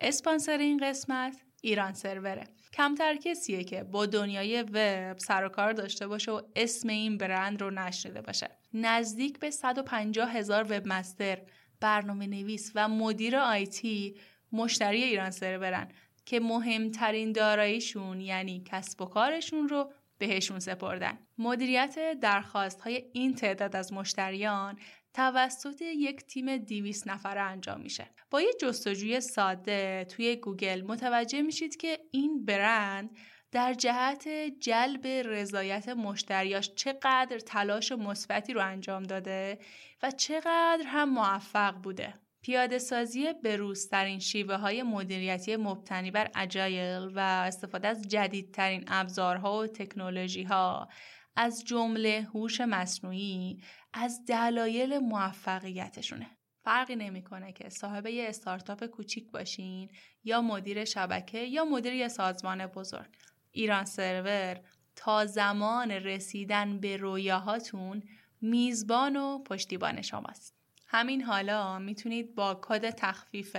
اسپانسر این قسمت ایران سروره کمتر کسیه که با دنیای وب سر و کار داشته باشه و اسم این برند رو نشنیده باشه نزدیک به 150 هزار وب مستر برنامه نویس و مدیر آیتی مشتری ایران سرورن که مهمترین داراییشون یعنی کسب و کارشون رو بهشون سپردن. مدیریت درخواست های این تعداد از مشتریان توسط یک تیم 200 نفره انجام میشه. با یه جستجوی ساده توی گوگل متوجه میشید که این برند در جهت جلب رضایت مشتریاش چقدر تلاش مثبتی رو انجام داده و چقدر هم موفق بوده. پیاده سازی بروزترین شیوه های مدیریتی مبتنی بر اجایل و استفاده از جدیدترین ابزارها و تکنولوژی ها از جمله هوش مصنوعی از دلایل موفقیتشونه. فرقی نمی‌کنه که صاحب یه استارتاپ کوچیک باشین یا مدیر شبکه یا مدیر یه سازمان بزرگ. ایران سرور تا زمان رسیدن به رویاهاتون میزبان و پشتیبان شماست. همین حالا می‌تونید با کد تخفیف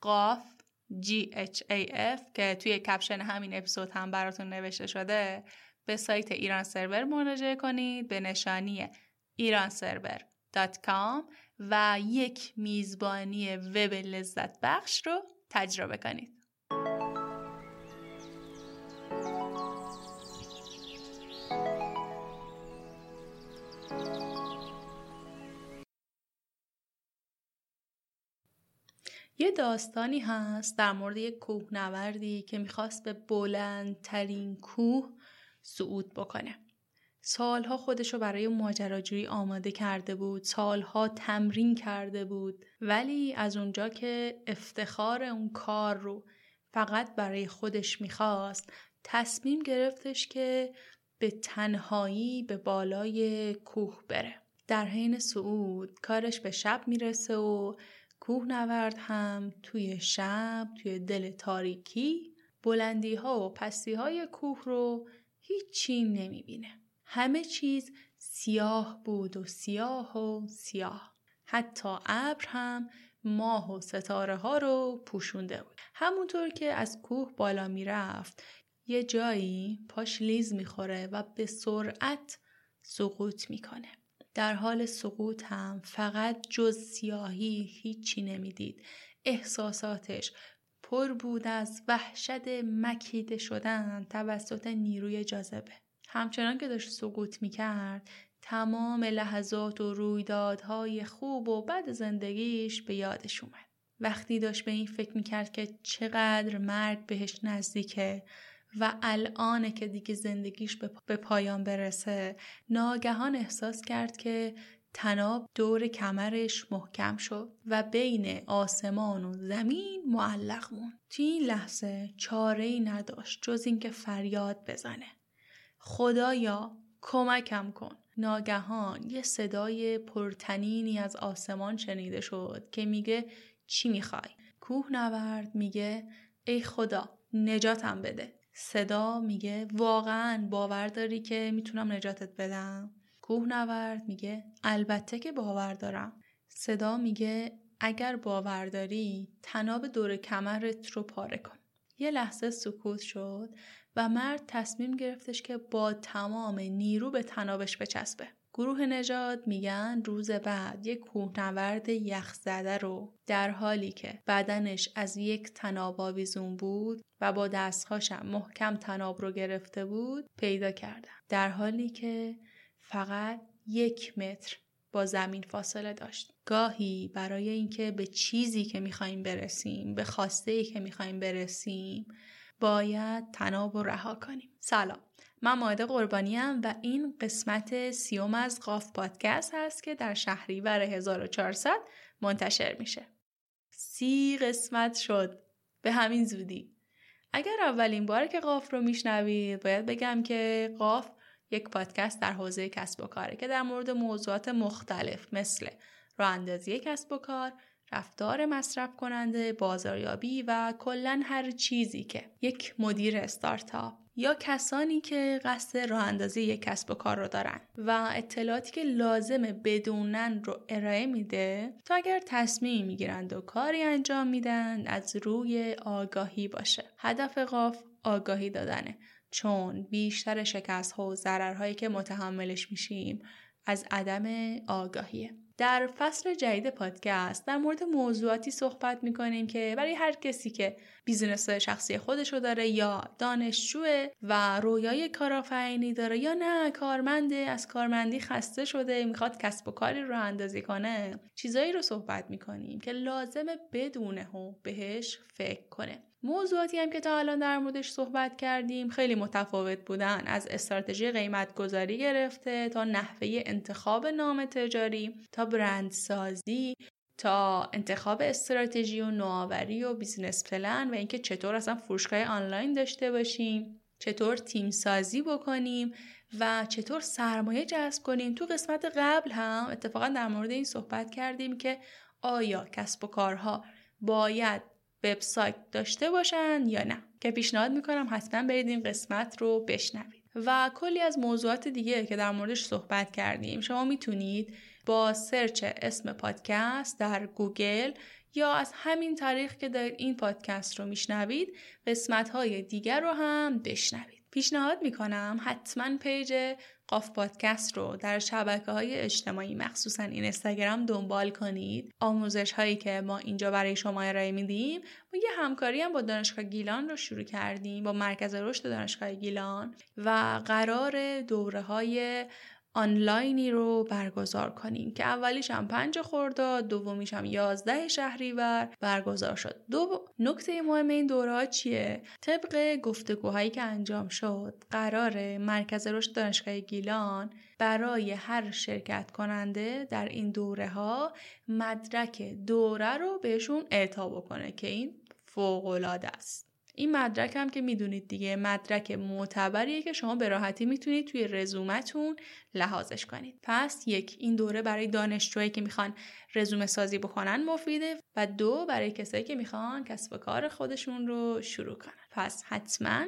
قاف GHAF که توی کپشن همین اپیزود هم براتون نوشته شده به سایت ایران سرور مراجعه کنید به نشانی ایرانسرور.com و یک میزبانی وب لذت بخش رو تجربه کنید. یه داستانی هست در مورد یک کوهنوردی که می‌خواست به بلندترین کوه صعود بکنه. سالها خودش رو برای ماجراجویی آماده کرده بود سالها تمرین کرده بود ولی از اونجا که افتخار اون کار رو فقط برای خودش می‌خواست تصمیم گرفتش که به تنهایی به بالای کوه بره در حین صعود کارش به شب می‌رسه و کوه نورد هم توی شب توی دل تاریکی بلندی ها و پستی های کوه رو هیچی نمی‌بینه. همه چیز سیاه بود و سیاه و سیاه. حتی ابر هم ماه و ستاره ها رو پوشونده بود. همونطور که از کوه بالا می‌رفت یه جایی پاش لیز می‌خوره و به سرعت سقوط می‌کنه. در حال سقوط هم فقط جز سیاهی هیچی نمی‌دید. احساساتش پر بود از وحشت مکیده شدن توسط نیروی جاذبه. همچنان که داشت سقوط می‌کرد تمام لحظات و رویدادهای خوب و بد زندگیش به یادش اومد. وقتی داشت به این فکر می‌کرد که چقدر مرگ بهش نزدیکه و الان که دیگه زندگیش به پایان برسه ناگهان احساس کرد که تناب دور کمرش محکم شد و بین آسمان و زمین معلق موند. تو این لحظه چاره ای نداشت جز اینکه فریاد بزنه. خدایا کمکم کن. ناگهان یه صدای پرتنینی از آسمان شنیده شد که میگه چی می‌خوای؟ کوه نورد میگه ای خدا نجاتم بده. صدا میگه واقعا باور داری که می‌تونم نجاتت بدم کوه نورد میگه البته که باور دارم صدا میگه اگر باور داری تناب دور کمرت رو پاره کن یه لحظه سکوت شد و مرد تصمیم گرفتش که با تمام نیرو به تنابش بچسبه گروه نجات میگن روز بعد یک کوهنورد یخ زده رو در حالی که بدنش از یک تناب آویزون بود و با دستهاشم محکم تناب رو گرفته بود پیدا کردن در حالی که فقط یک متر با زمین فاصله داشت. گاهی برای اینکه به چیزی که می‌خوایم برسیم، به خواسته ای که می‌خوایم برسیم، باید تناب و رها کنیم. سلام. من ماده قربانی هم و این قسمت سیوم از قاف پادکست هست که در شهریور 1400 منتشر میشه. سی قسمت شد. به همین زودی. اگر اولین بار که قاف رو میشنوید باید بگم که قاف یک پادکست در حوزه کسب و کاره که در مورد موضوعات مختلف مثل راه کسب و کار، رفتار مصرف کننده، بازاریابی و کلا هر چیزی که یک مدیر استارتاپ یا کسانی که قصد راه اندازی یک کسب و کار رو دارن و اطلاعاتی که لازمه بدونن رو ارائه میده تا اگر تصمیم می‌گیرند و کاری انجام میدن از روی آگاهی باشه. هدف قاف آگاهی دادنه. چون بیشتر شکست ها و ضررهایی که متحملش میشیم از عدم آگاهیه. در فصل جدید پادکست در مورد موضوعاتی صحبت می‌کنیم که برای هر کسی که بیزینس شخصی خودشو داره یا دانشجوه و رویای کارآفرینی داره یا نه کارمنده از کارمندی خسته شده می‌خواد کسب و کاری رو اندازی کنه چیزایی رو صحبت می‌کنیم که لازمه بدونه و بهش فکر کنه. موضوعاتی هم که تا الان در موردش صحبت کردیم خیلی متفاوت بودن. از استراتژی قیمت گذاری گرفته تا نحوه انتخاب نام تجاری تا برندسازی تا انتخاب استراتژی و نوآوری و business plan و اینکه چطور اصلا فروشگاه آنلاین داشته باشیم چطور تیم سازی بکنیم و چطور سرمایه جذب کنیم. تو قسمت قبل هم اتفاقا در مورد این صحبت کردیم که آیا کسب و کارها باید وبسایت داشته باشن یا نه. که پیشنهاد می‌کنم حتما برید این قسمت رو بشنوید. و کلی از موضوعات دیگه که در موردش صحبت کردیم شما می‌تونید با search اسم پادکست در گوگل یا از همین طریق که در این پادکست رو میشنوید قسمت های دیگر رو هم بشنوید. پیشنهاد می‌کنم حتما page قاف پادکست رو در شبکه های اجتماعی مخصوصا این اینستاگرام دنبال کنید. آموزش هایی که ما اینجا برای شما ارائه میدیم ما یه همکاری هم با دانشگاه گیلان رو شروع کردیم با مرکز رشد دانشگاه گیلان و قرار دوره های آنلاینی رو برگزار کنیم که اولیش هم پنج خرداد دومیش هم یازده شهریور برگزار شد. دو نکته مهم این دوره چیه؟ طبق گفتگوهایی که انجام شد قرار مرکز رشد دانشگاه گیلان برای هر شرکت کننده در این دوره ها مدرک دوره رو بهشون اعطا بکنه که این فوق است. این مدرک هم که می‌دونید دیگه مدرک معتبریه که شما به راحتی می‌تونید توی رزومتون لحاظش کنید. پس یک این دوره برای دانشجوهایی که می‌خوان رزومه سازی بکنن مفیده و دو برای کسایی که می‌خوان کسب و کار خودشون رو شروع کنن. پس حتما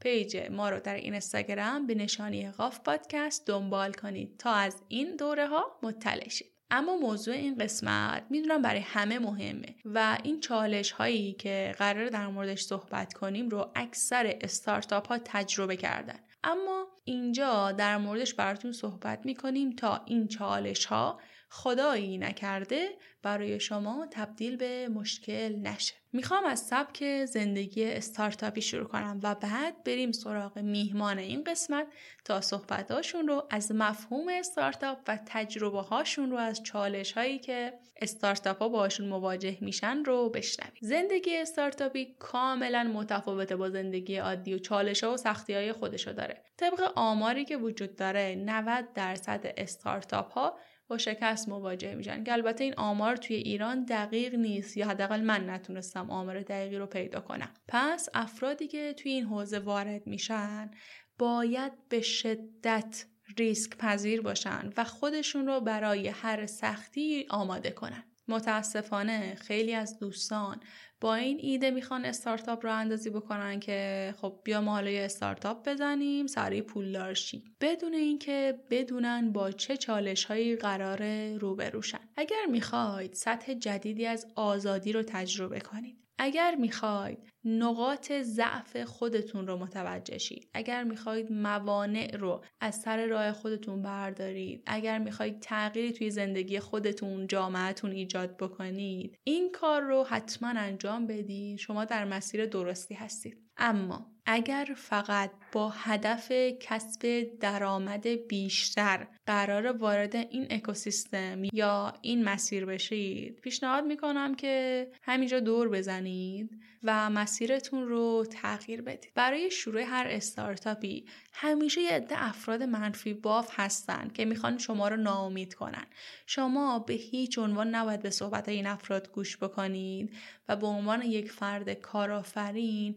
پیج ما رو در این اینستاگرام به نشانی قاف پادکست دنبال کنید تا از این دوره ها مطلع شید. اما موضوع این قسمت می‌دونم برای همه مهمه و این چالش هایی که قرار در موردش صحبت کنیم رو اکثر استارتاپ ها تجربه کردن. اما اینجا در موردش براتون صحبت می‌کنیم تا این چالش ها خدایی نکرده برای شما تبدیل به مشکل نشه. می‌خوام از سبک زندگی استارتاپی شروع کنم و بعد بریم سراغ میهمان این قسمت تا صحبتاشون رو از مفهوم استارتاپ و تجربه هاشون رو از چالش هایی که استارتاپ ها باشون مواجه میشن رو بشنویم. زندگی استارتاپی کاملا متفاوته با زندگی عادی و چالش ها و سختی های خودشو داره. طبق آماری که وجود داره 90 درصد استارتاپ ها با شکست مواجه میشن. که البته این آمار توی ایران دقیق نیست یا حداقل من نتونستم آمار دقیقی رو پیدا کنم. پس افرادی که توی این حوزه وارد میشن باید به شدت ریسک پذیر باشن و خودشون رو برای هر سختی آماده کنن. متاسفانه خیلی از دوستان با این ایده می‌خوان استارتاپ رو اندازی بکنن که خب بیا ما حالا استارتاپ بزنیم سریع پولدار شی بدون اینکه بدونن با چه چالش هایی قرار روبروشن. اگر می‌خواید سطح جدیدی از آزادی رو تجربه کنید. اگر می‌خواید نقاط ضعف خودتون رو متوجه شید اگر می‌خواید موانع رو از سر راه خودتون بردارید اگر می‌خواید تغییری توی زندگی خودتون جامعتون ایجاد بکنید این کار رو حتما انجام بدید. شما در مسیر درستی هستید. اما اگر فقط با هدف کسب درآمد بیشتر قرار وارد این اکوسیستم یا این مسیر بشید پیشنهاد می‌کنم که همینجا دور بزنید و مسیرتون رو تغییر بدید. برای شروع هر استارتاپی همیشه یه عده افراد منفی باف هستن که می‌خوان شما رو ناامید کنن. شما به هیچ عنوان نباید به صحبت این افراد گوش بکنید و به عنوان یک فرد کارآفرین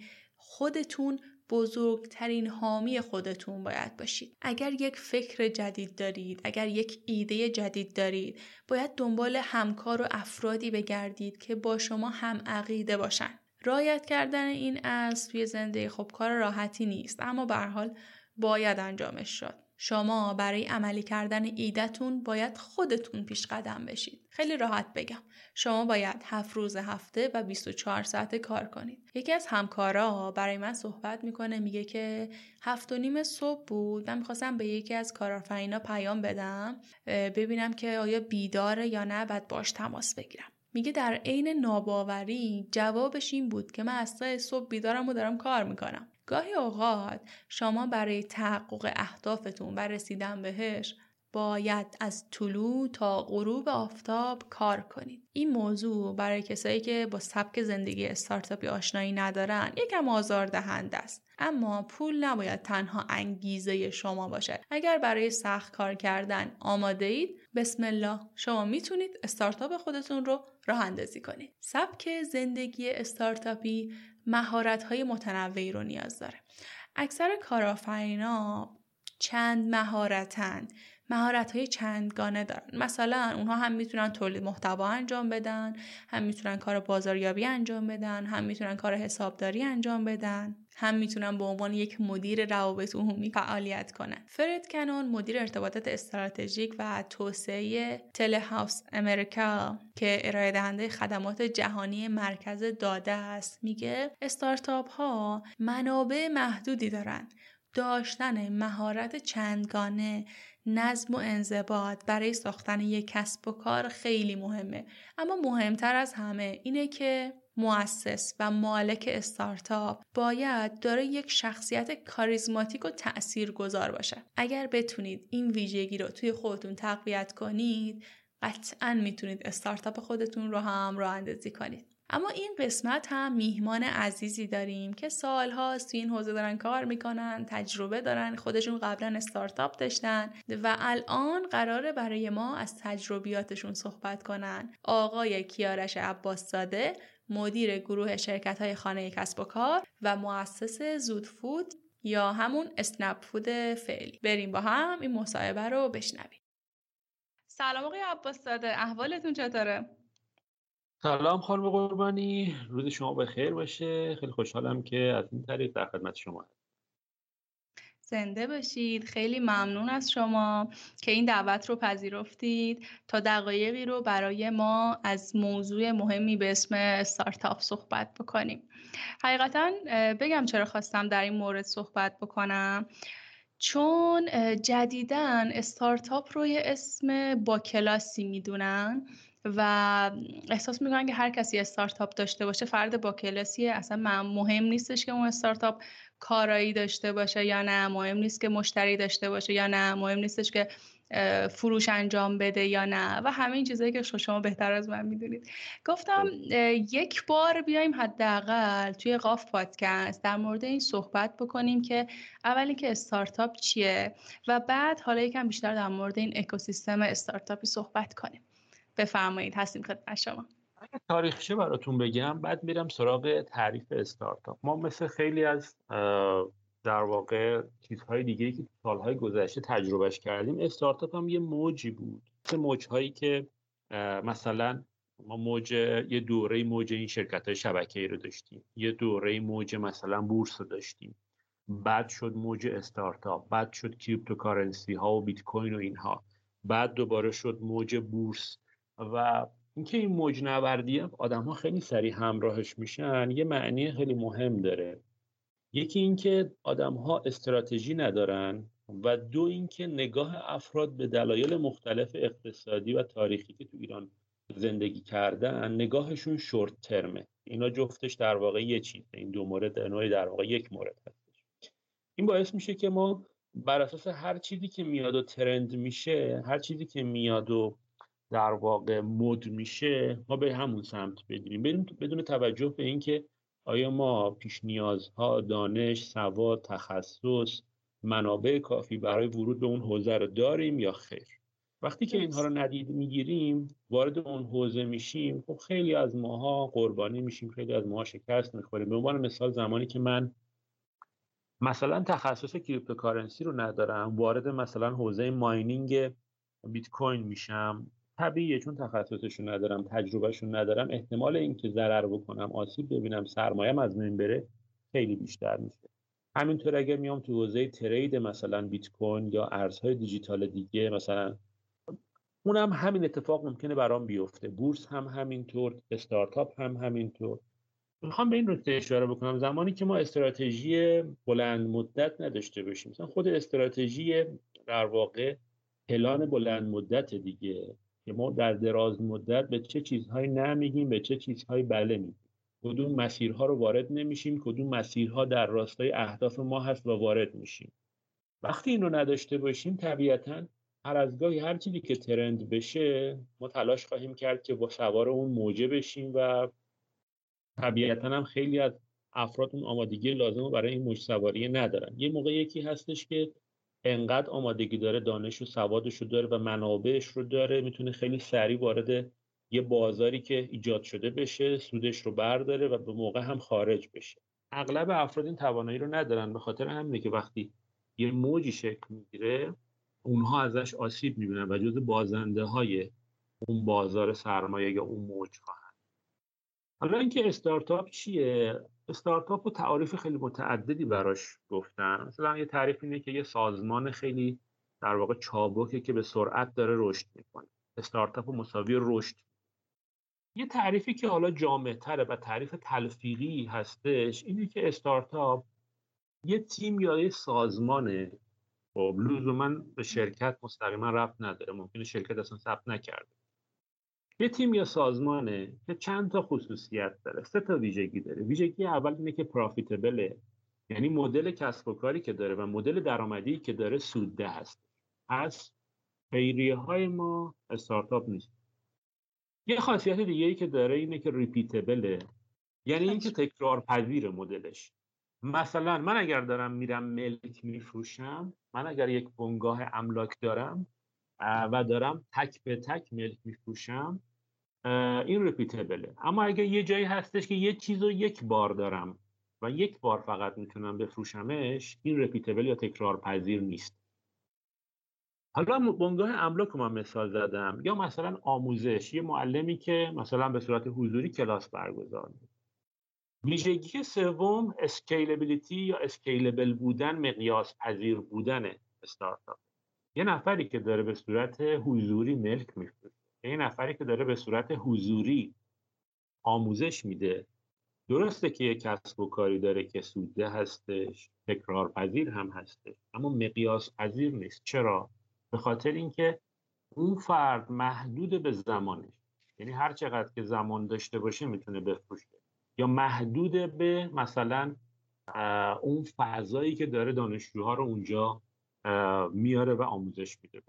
خودتون بزرگترین حامی خودتون باید باشید. اگر یک فکر جدید دارید اگر یک ایده جدید دارید باید دنبال همکار و افرادی بگردید که با شما هم عقیده باشن. رایت کردن این اصل توی زندگی خب کار راحتی نیست اما به حال باید انجامش شد. شما برای عملی کردن ایدتون باید خودتون پیش قدم بشید. خیلی راحت بگم. شما باید هفت روز هفته و 24 ساعته کار کنید. یکی از همکارا برای من صحبت می‌کنه میگه که هفت و نیم صبح بود و می‌خواستم به یکی از کارآفرینا پیام بدم ببینم که آیا بیداره یا نه بعد باش تماس بگیرم. میگه در عین ناباوری جوابش این بود که من از صبح بیدارم و دارم کار می‌کنم. گاهی اوقات شما برای تحقق اهدافتون و رسیدن بهش باید از طلوع تا غروب آفتاب کار کنید. این موضوع برای کسایی که با سبک زندگی استارتاپی آشنایی ندارن یکم آزار دهنده است. اما پول نباید تنها انگیزه شما باشه. اگر برای سخت کار کردن آماده اید، بسم الله شما می‌تونید استارتاپ خودتون رو راه اندازی کنید. سبک زندگی استارتاپی مهارت های متنوعی رو نیاز داره. اکثر کارآفرینا چند مهارتن مهارت های چندگانه دارن مثلا اونها هم می‌تونن تولید محتوا انجام بدن هم می‌تونن کار بازاریابی انجام بدن هم می‌تونن کار حسابداری انجام بدن هم می‌تونن به عنوان یک مدیر روابط عمومی فعالیت کنن. فرد کنون مدیر ارتباطات استراتژیک و توسعه تله هاوس امریکا که ارائه دهنده خدمات جهانی مرکز داده است میگه استارتاپ ها منابع محدودی دارن. داشتن مهارت چندگانه نظم و انضباط برای ساختن یک کسب و کار خیلی مهمه. اما مهمتر از همه اینه که مؤسس و مالک استارتاپ باید داره یک شخصیت کاریزماتیک و تأثیر گذار باشه. اگر بتونید این ویژگی رو توی خودتون تقویت کنید قطعا می‌تونید استارتاپ خودتون رو هم راه اندازی کنید. اما این قسمت هم میهمان عزیزی داریم که سالهاست تو این حوزه دارن کار می‌کنن تجربه دارن خودشون قبلا استارتاپ داشتن و الان قراره برای ما از تجربیاتشون صحبت کنن. آقای کیارش عباس زاده مدیر گروه شرکت های خانه کسب و کار و مؤسس زودفود یا همون اسنپ فود فعلی. بریم با هم این مصاحبه رو بشنویم. سلام آقای عباس زاده احوالتون چطوره سلام خانم قربانی. روز شما بخیر باشه. خیلی خوشحالم که از این طریق در خدمت شما هست زنده باشید خیلی ممنون از شما که این دعوت رو پذیرفتید تا دقایقی رو برای ما از موضوع مهمی به اسم استارتاپ صحبت بکنیم. حقیقتا بگم چرا خواستم در این مورد صحبت بکنم. چون جدیدن استارتاپ رو یه اسم با کلاسی می‌دونن و احساس می‌کنن که هر کسی استارتاپ داشته باشه فرد با کلاسیه اصلا مهم نیستش که اون استارتاپ کارایی داشته باشه یا نه مهم نیست که مشتری داشته باشه یا نه مهم نیستش که فروش انجام بده یا نه و همه این چیزهایی که شما بهتر از من می‌دونید. گفتم یک بار بیایم حداقل توی قاف پادکست در مورد این صحبت بکنیم که اولی که استارتاپ چیه و بعد حالا یکم بیشتر در مورد این اکوسیستم استارتاپی صحبت کنیم. بفرمایید هستیم خدمت شما. تاریخچه براتون بگم بعد میرم سراغ تعریف استارتاپ. ما مثل خیلی از در واقع چیزهای دیگه که سالهای گذشته تجربهش کردیم استارتاپ هم یه موجی بود. مثل موج هایی که مثلا ما موج یه دوره موج این شرکت های شبکه رو داشتیم. یه دوره موج مثلا بورس رو داشتیم. بعد شد موج استارتاپ. بعد شد cryptocurrency ها و بیت کوین و اینها. بعد دوباره شد موج بورس. و اینکه این موج نوردی آدم ها خیلی سریع همراهش میشن یه معنی خیلی مهم داره. یکی اینکه آدم ها استراتژی ندارن و دو اینکه نگاه افراد به دلایل مختلف اقتصادی و تاریخی که تو ایران زندگی کردن نگاهشون شورت ترمه. اینا جفتش در واقع یه چیزه این دو مورد در در واقع یک مورد هستش. این باعث میشه که ما بر اساس هر چیزی که میاد و ترند میشه هر چیزی که میاد و در واقع مد میشه ما به همون سمت بدیم بدون توجه به اینکه آیا ما پیش نیازها دانش سواد تخصص منابع کافی برای ورود به اون حوزه رو داریم یا خیر؟ وقتی که اینها رو ندید می‌گیریم وارد اون حوزه میشیم خب خیلی از ماها قربانی میشیم خیلی از ماها شکست می‌خوریم. به عنوان مثال زمانی که من مثلا تخصص cryptocurrency رو ندارم وارد مثلا حوزه mining بیت کوین میشم طبیعیه چون تخصصشون ندارم تجربهشون ندارم احتمال اینکه ضرر بکنم آسیب ببینم سرمایه از بین بره خیلی بیشتر میشه. همینطور اگر میام تو حوزه ترید مثلا بیت کوین یا ارزهای دیجیتال دیگه مثلا اونم همین اتفاق ممکنه برام بیفته. بورس هم همینطور استارتاپ هم همینطور. می‌خوام به این نکته اشاره بکنم. زمانی که ما استراتژی بلند مدت نداشته باشیم مثلا خود استراتژی در واقع پلان بلند مدت دیگه. که ما در دراز مدت به چه چیزهایی نمیگیم به چه چیزهایی بله میگیم. کدوم مسیرها رو وارد نمیشیم کدوم مسیرها در راستای اهداف ما هست و وارد میشیم. وقتی این رو نداشته باشیم طبیعتا هر از گاهی هر چیزی که ترند بشه ما تلاش خواهیم کرد که با سوار اون موجه بشیم و طبیعتا هم خیلی از افراد اون آمادگی لازم رو برای این موج سواری ندارن. یه موقع یکی هستش که انقدر آمادگی داره دانش و سوادش رو داره و منابعش رو داره می‌تونه خیلی سریع وارد یه بازاری که ایجاد شده بشه سودش رو برداره و به موقع هم خارج بشه. اغلب افراد این توانایی رو ندارن به خاطر همینه که وقتی یه موجی شکل می‌گیره اونها ازش آسیب می‌بینن و جز بازنده های اون بازار سرمایه یا اون موج خواهند. حالا اینکه استارتاپ چیه؟ استارتاپ و تعاریف خیلی متعددی براش گفتن. مثلا یه تعریف اینه که یه سازمان خیلی در واقع چابکه که به سرعت داره رشد می‌کنه. استارتاپ و مساوی رشد. یه تعریفی که حالا جامع تره و تعریف تلفیقی هستش اینه که استارتاپ یه تیم یا یه سازمانه خب لزوما به شرکت مستقیما رفت نداره. ممکنه شرکت اصلا ثبت نکرده. یه تیم یا سازمانه که چند تا خصوصیت داره. سه تا ویژگی داره. ویژگی اول اینه که پرافیتبله یعنی مدل کسب و کاری که داره و مدل درآمدی که داره سودده هست پس خیریه های ما استارتاپ نیست. یه خاصیت دیگه ای که داره اینه که ریپیتبله یعنی اینکه تکرار پذیر مدلش. مثلا من اگر دارم میرم ملک میفروشم من اگر یک بنگاه املاک دارم و دارم تک به تک ملک میفروشم این repeatable ه اما اگر یه جایی هستش که یه چیز رو یک بار دارم و یک بار فقط می‌تونم بفروشمش این repeatable یا تکرار پذیر نیست. حالا بنگاه املاک من مثال زدم. یا مثلا آموزش. یه معلمی که مثلا به صورت حضوری کلاس برگزار ویژگی سوم scalability یا scalable بودن مقیاس پذیر بودن استارتاپ. یه نفری که داره به صورت حضوری ملک میفروشه. یه نفری که داره به صورت حضوری آموزش میده درسته که یه کسب و کاری داره که سوده هستش تکرار پذیر هم هستش اما مقیاس پذیر نیست. چرا؟ به خاطر اینکه اون فرد محدود به زمانش یعنی هر چقدر که زمان داشته باشه می‌تونه بفروشه یا محدود به مثلا اون فضایی که داره دانشجوها رو اونجا میاره و آموزش میده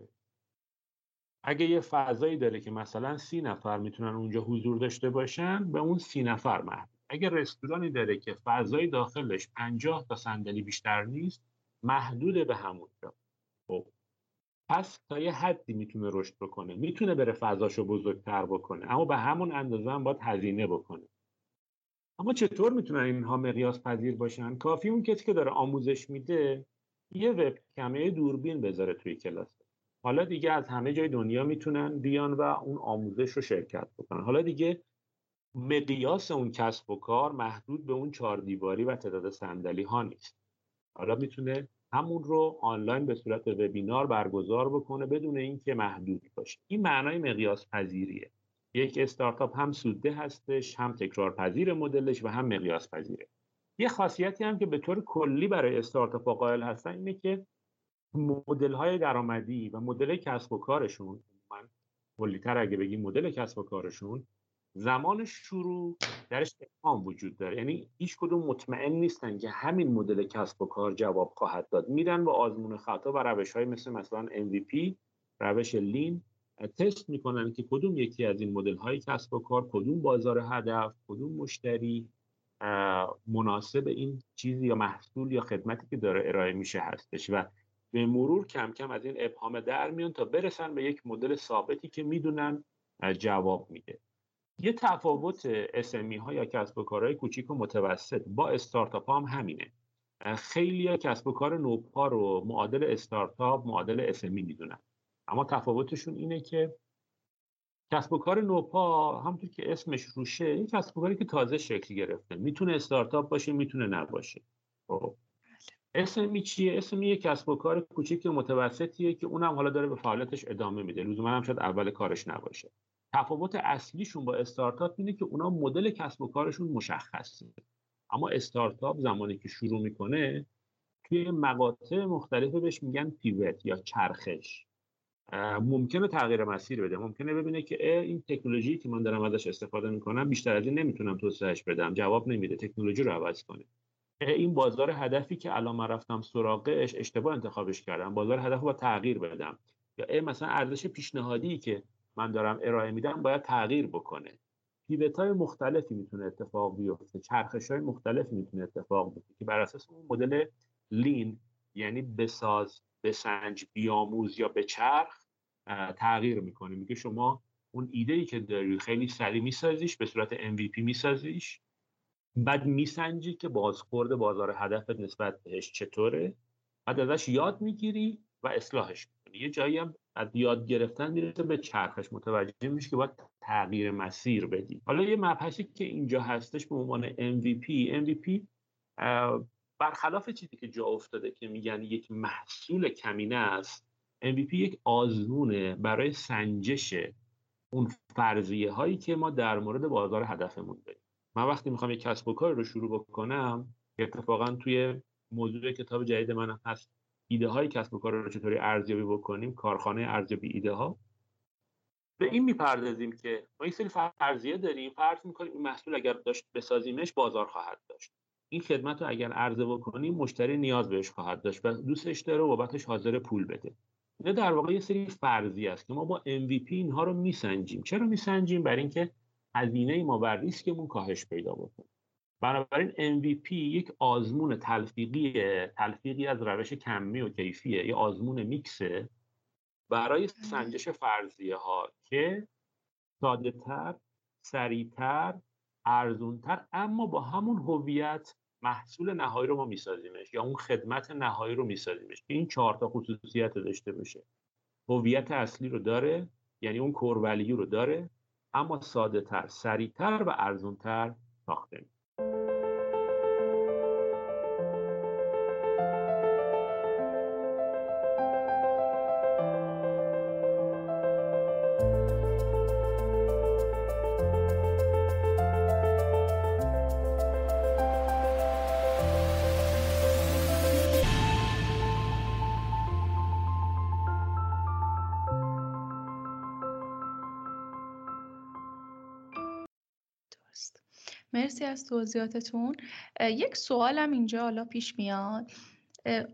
اگه یه فضایی داره که مثلا سی نفر می‌تونن اونجا حضور داشته باشن به اون سی نفر محدود اگه رستورانی داره که فضای داخلش پنجاه تا صندلی بیشتر نیست محدود به همونجا خب. پس تا یه حدی می‌تونه رشد بکنه. می‌تونه بره فضاشو بزرگتر بکنه. اما به همون اندازه هم باید هزینه بکنه. اما چطور می‌تونن اینها مقیاس پذیر باشن؟ کافی اون کسی که داره آموزش میده یه وب کمه دوربین بذاره توی کلاس. حالا دیگه از همه جای دنیا می‌تونن بیان و اون آموزش رو شرکت بکنن. حالا دیگه مقیاس اون کسب و کار محدود به اون چهار دیواری و تعداد صندلی ها نیست. حالا می‌تونه همون رو آنلاین به صورت وبینار برگزار بکنه بدون اینکه محدود باشه. این معنای مقیاس پذیریه یک استارتاپ هم سوده هستش هم تکرار پذیر مدلش و هم مقیاس پذیره یه خاصیتی هم که به طور کلی برای استارتاپ قائل هستن اینه که مدل های درآمدی و مدل کسب و کارشون من کلیتر اگه بگیم مدل کسب و کارشون زمان شروع درش ابهام وجود داره. یعنی هیچ کدوم مطمئن نیستن که همین مدل کسب و کار جواب خواهد داد. میرن با آزمون خطا و روش های مثل مثلا MVP روش لین تست می‌کنن که کدوم یکی از این مدل های کسب و کار کدوم بازار هدف کدوم مشتری مناسب این چیزی یا محصول یا خدمتی که داره ارائه میشه هستش. و به مرور کم کم از این ابهام در میان تا برسن به یک مدل ثابتی که می‌دونن جواب میده. یه تفاوت اسمی ها یا کسب و کارهای کوچیک و متوسط با استارتاپ هم همینه. خیلی کسب و کار نوپا رو معادل استارتاپ معادل اسمی می‌دونن. اما تفاوتشون اینه که کسب و کار نوپا همونطور که اسمش روشه این کسب و کاری که تازه شکل گرفته. می‌تونه استارتاپ باشه می‌تونه نباشه. خب اسمی چیه؟ اسمی یه کسب و کار کوچیک و متوسطیه که اونم حالا داره به فعالیتش ادامه میده. لزوما هم شاید اول کارش نباشه. تفاوت اصلیشون با استارتاپ اینه که اونا مدل کسب و کارشون مشخصه. اما استارتاپ زمانی که شروع می‌کنه توی مقاطع مختلفه بهش میگن پیوت یا چرخش. ممکنه تغییر مسیر بده. ممکنه ببینه که این تکنولوژی که من دارم ازش استفاده می‌کنم بیشتر از این نمی‌تونم توسعهش بدم. جواب نمیده. تکنولوژی رو عوض کنه. این بازار هدفی که الان من رفتم سراغش اشتباه انتخابش کردم. بازار هدف رو با تغییر بدم. یا ای مثلا ارزش پیشنهادی که من دارم ارائه میدم باید تغییر بکنه. پیوت های مختلفی می‌تونه اتفاق بیفته. چرخش های مختلفی می‌تونه اتفاق بیفته که بر اساس اون مدل لین یعنی بساز بسنج بیاموز یا به چرخ تغییر می‌کنه. میگه شما اون ایده ای که داری خیلی سریع میسازیش به صورت MVP میسازیش. بعد میسنجی که بازخورد بازار هدفت نسبت بهش چطوره؟ بعد ازش یاد می‌گیری و اصلاحش می‌کنی. یه جایی هم از یاد گرفتن می‌رسه به چرخش. متوجه میشه که باید تغییر مسیر بدی. حالا یه مبحثی که اینجا هستش به عنوان MVP MVP برخلاف چیزی که جا افتاده که میگن یک محصول کمینه است MVP یک آزمونه برای سنجش اون فرضیه هایی که ما در مورد بازار هدفمون داریم. من وقتی می‌خوام یک کسب و کار رو شروع بکنم اتفاقا توی موضوع کتاب جدید من هست. ایده های کسب و کار رو چطوری ارزیابی بکنیم؟ کارخانه ارزیابی ایده ها به این می‌پردازیم که ما یک سری فرضیه داریم فرض می‌کنیم این محصول اگر داشت بسازیمش بازار خواهد داشت. این خدمت رو اگر عرضه بکنیم مشتری نیاز بهش خواهد داشت و دوستش داره و بابتش حاضر پول بده. اینا در واقع یه سری فرضی است که ما با MVP اینها رو میسنجیم. چرا میسنجیم؟ برای اینکه هزینه ما بر ریسکمون کاهش پیدا بکنه. بنابراین MVP یک آزمون تلفیقی تلفیقی از روش کمی و کیفیه یه آزمون میکسه برای سنجش فرضیه ها که ساده تر سریعتر ارزونتر اما با همون هویت محصول نهایی رو ما میسازیمش یا اون خدمت نهایی رو میسازیمش که این چهار تا خصوصیت داشته باشه. هویت اصلی رو داره یعنی اون کور رو داره. اما ساده تر سریعتر و ارزونتر ساخته میشه مرسی از توضیحاتتون یک سوالم اینجا حالا پیش میاد.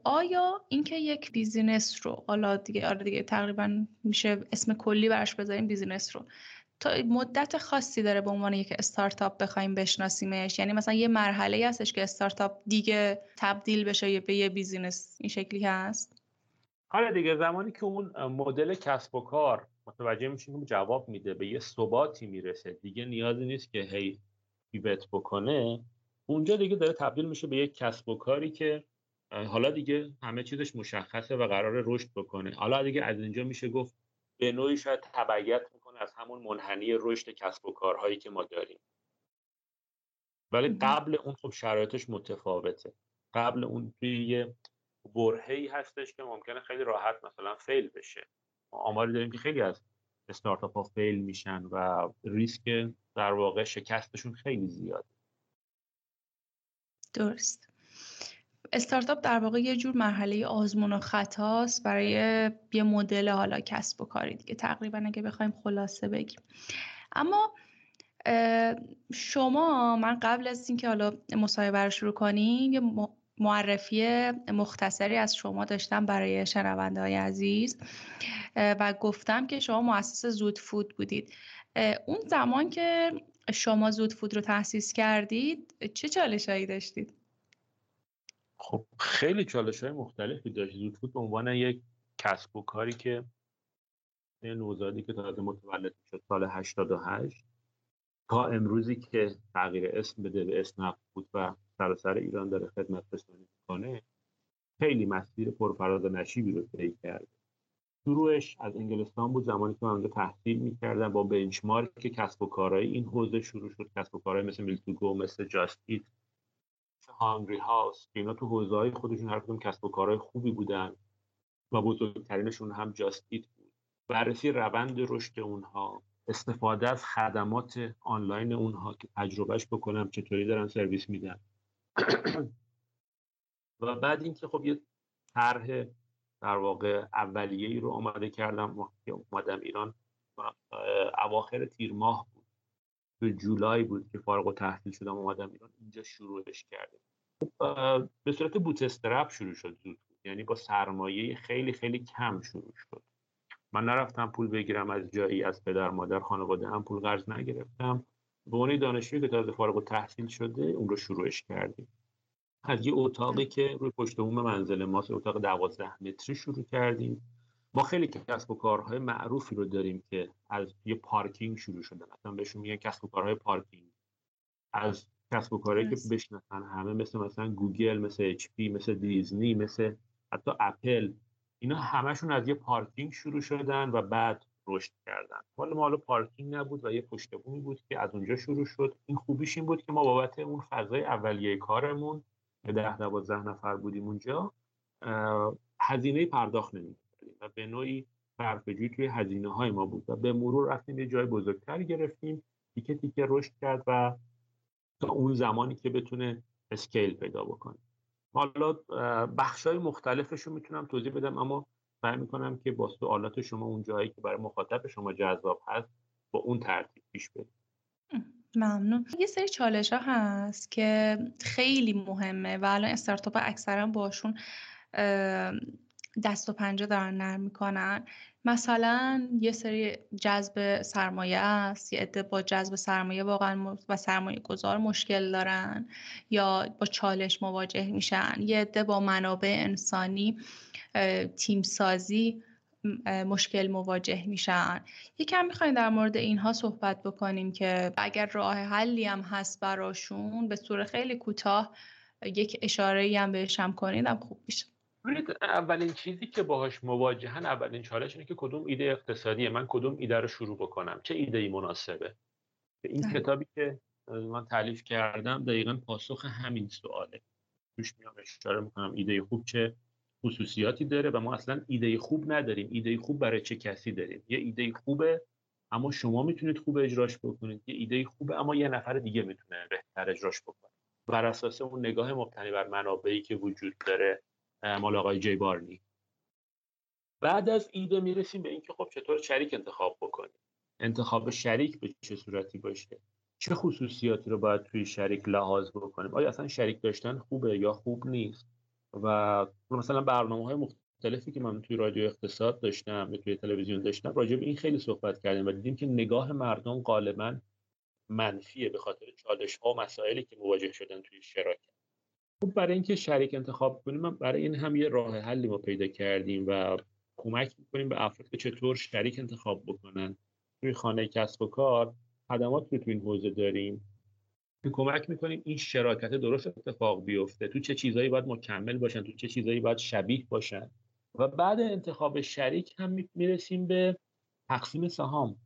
آیا اینکه یک business رو حالا دیگه آره دیگه تقریبا میشه اسم کلی برش بذاریم business رو. تا مدت خاصی داره به عنوان یک استارتاپ بخوایم بشناسیمش؟ یعنی مثلا یه مرحله هستش که استارتاپ دیگه تبدیل بشه به یه business. این شکلی هست؟ آره دیگه زمانی که اون مدل کسب و کار متوجه میشیم که جواب میده به یه ثباتی می‌رسه. دیگه نیازی نیست که هی پیوت بکنه اونجا دیگه داره تبدیل میشه به یک کسب و کاری که حالا دیگه همه چیزش مشخصه و قرار رشد بکنه. حالا دیگه از اینجا میشه گفت به نوعی شاید تبعیت می‌کنه از همون منحنی رشد کسب و کارهایی که ما داریم. ولی قبل اون خب شرایطش متفاوته. قبل اون توی یه برهی هستش که ممکنه خیلی راحت مثلا فیل بشه. ما آماری داریم که خیلی از استارتاپ ها فیل میشن و ریسک در واقع شکستشون خیلی زیاده. درست. استارتاپ در واقع یه جور مرحله آزمون و خطاست برای یه مدل حالا کسب و کاری دیگه تقریبا اگه بخوایم خلاصه بگیم. اما شما من قبل از اینکه حالا مصاحبه رو شروع کنیم یه معرفی مختصری از شما داشتم برای شنونده های عزیز و گفتم که شما مؤسس زود فود بودید اون زمان که شما زود فود رو تأسیس کردید چه چالش هایی داشتید؟ خب خیلی چالش های مختلفی داشت زود فود به عنوان یک کسب و کاری که نوزادی که تازه متولد شد سال 88 تا امروزی که تغییر اسم بده به اسم بود و سراسر ایران داره خدمت رسانی می‌کنه خیلی مسیر پرفراز و نشیبی رو طی کرده. شروعش از انگلستان بود زمانی که من تحصیل می‌کردم با بنچمارک کسب و کارهای این حوزه شروع شد. کسب و کارهای مثل میلتوگو مثل جاستیت مثل هانگری هاوس اینا تو حوزه های خودشون هر کدوم کسب و کارهای خوبی بودن و بزرگترینشون هم جاستیت بود. بررسی روند رشد اونها استفاده از خدمات آنلاین اونها که تجربهش بکنم چطوری دارن سرویس میدن. و بعد اینکه خب یه طرح در واقع اولیه ای رو آماده کردم که اومدم ایران اواخر تیر ماه بود. به جولای بود که فارغ و تحصیل شدم اومدم ایران اینجا شروعش کردیم. به صورت بوت استرپ شروع شد زود یعنی با سرمایه خیلی خیلی کم شروع شد. من نرفتم پول بگیرم از جایی از پدر مادر خانواده هم پول قرض نگرفتم. به عنوان دانشجویی که تازه فارغ و تحصیل شده اون رو شروعش کردیم. از یه اتاقی که روی پشت بوم منزل ماست اتاق دوازده متری شروع کردیم. ما خیلی کسب و کارهای معروفی رو داریم که از یه پارکینگ شروع شدن اصلا بهشون میگن کسب و کارهای پارکینگ. از کسب و کارهایی که بشناسن همه مثل مثلا گوگل مثل HP مثل دیزنی مثل حتی اپل. اینا همشون از یه پارکینگ شروع شدن و بعد رشد کردن. حالا ما حالا پارکینگ نبود و یه پشت بومی بود که از اونجا شروع شد. این خوبیش این بود که ما بابت اون فضای اولیه کارمون ده دوازده نفر بودیم اونجا هزینه پرداخت نمی‌کردیم و به نوعی صرفه‌جویی توی هزینه های ما بود و به مرور رفتیم یه جای بزرگتر گرفتیم تیکه تیکه رشد کرد و تا اون زمانی که بتونه اسکیل پیدا بکنه. حالا بخش های مختلفش رو می‌تونم توضیح بدم اما سعی می‌کنم که با سوالات شما اون جایی که برای مخاطب شما جذاب هست با اون ترتیب پیش بریم. ممنون. یه سری چالش ها هست که خیلی مهمه و الان استارتاپ اکثرا باشون دست و پنجه دارن نرم می‌کنن. مثلا یه سری جذب سرمایه است یه عده با جذب سرمایه واقعا و سرمایه گذار مشکل دارن یا با چالش مواجه میشن. یه عده با منابع انسانی تیم سازی مشکل مواجه میشن. یکم می‌خوایم در مورد اینها صحبت بکنیم که اگر راه حلی هم هست براشون به صورت خیلی کوتاه یک اشاره هم بهش هم کنیدم خوب میشه. اولین چیزی که باهاش مواجهن اولین چالش اینه که کدوم ایده اقتصادیه من کدوم ایده رو شروع بکنم. چه ایده ای مناسبه این کتابی که من تعلیف کردم دقیقا پاسخ همین سواله. توش میام اشاره می‌کنم ایده خوب چه خصوصیاتی داره و ما اصلا ایده خوب نداریم. ایده خوب برای چه کسی داریم؟ یه ایده خوبه اما شما می‌تونید خوب اجراش بکنید. یه ایده خوبه اما یه نفر دیگه می‌تونه بهتر اجراش بکنه. بر اساس اون نگاه مبتنی بر منابعی که وجود داره. مال آقای جی بارنی بعد از ایده می‌رسیم به اینکه خب چطور شریک انتخاب بکنیم. انتخاب شریک به چه صورتی باشه؟ چه خصوصیاتی رو باید توی شریک لحاظ بکنیم؟ آیا اصلا شریک داشتن خوبه یا خوب نیست؟ و مثلا برنامه های مختلفی که من توی رادیو اقتصاد داشتم یا توی تلویزیون داشتم راجع به این خیلی صحبت کردیم و دیدیم که نگاه مردم غالبا منفیه به خاطر چالش ها و مسائلی که مواجه شدن توی شراکت. خب برای اینکه شریک انتخاب کنیم برای این هم یه راه حلی ما پیدا کردیم و کمک می‌کنیم به افراد که چطور شریک انتخاب بکنن. توی خانه کسب و کار خدمات رو تو این حوزه داریم. کمک می‌کنیم این شراکت درست اتفاق بیفته. تو چه چیزایی باید مکمل باشن تو چه چیزایی باید شبیه باشن. و بعد انتخاب شریک هم می‌رسیم به تقسیم سهام.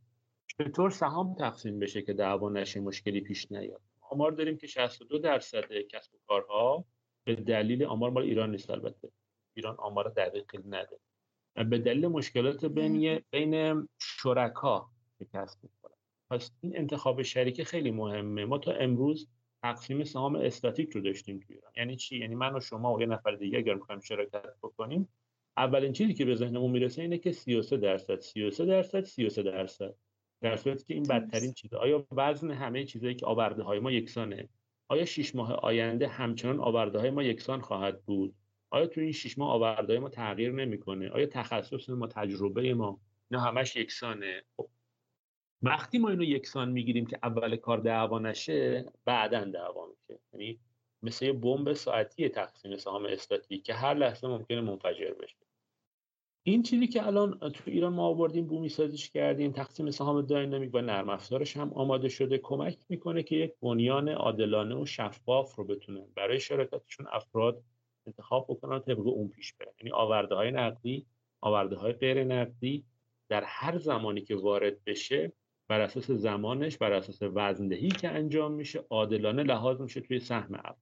چطور سهام تقسیم بشه که دعوا نشه مشکلی پیش نیاد. آمار داریم که 62 درصد کسب و کارها به دلیل آمار مال ایران نیست البته. ایران آمار دقیقی نده. به دلیل مشکلات بین بین شرکا که کسب پس این انتخاب شریک خیلی مهمه. ما تا امروز تقسیم سهام استاتیک رو داشتیم توی ایران. یعنی چی؟ یعنی من و شما و یه نفر دیگه اگر می‌خوایم شرکت بکنیم اولین چیزی که به ذهنمون می‌رسه اینه که 33 درصد 33 درصد 33 درصد. در صورتی که این بدترین چیزه. آیا وزن همه چیزایی که آورده های ما یکسانه؟ آیا شش ماه آینده همچنان آورده های ما یکسان خواهد بود؟ آیا تو این شش ماه آورده های ما تغییر نمی‌کنه؟ آیا تخصص ما تجربه ما نه همش یکسانه؟ خب وقتی ما اینو یکسان می‌گیریم که اول کار دعوا نشه بعدا دعوا میشه. یعنی مثل یه بمب ساعتی تقسیم سهام استاتیک که هر لحظه ممکنه منفجر بشه. این چیزی که الان تو ایران ما آوردیم بومی سازیش کردیم تقسیم سهام داینامیک و نرم افزارش هم آماده شده کمک می‌کنه که یک بنیان عادلانه و شفاف رو بتونن برای شرکتشون افراد انتخاب بکنن طبق اون پیش برن یعنی آورده های نقدی آورده های غیر نقدی در هر زمانی که وارد بشه بر اساس زمانش بر اساس وزندهی که انجام میشه عادلانه لحاظ میشه توی سهم اول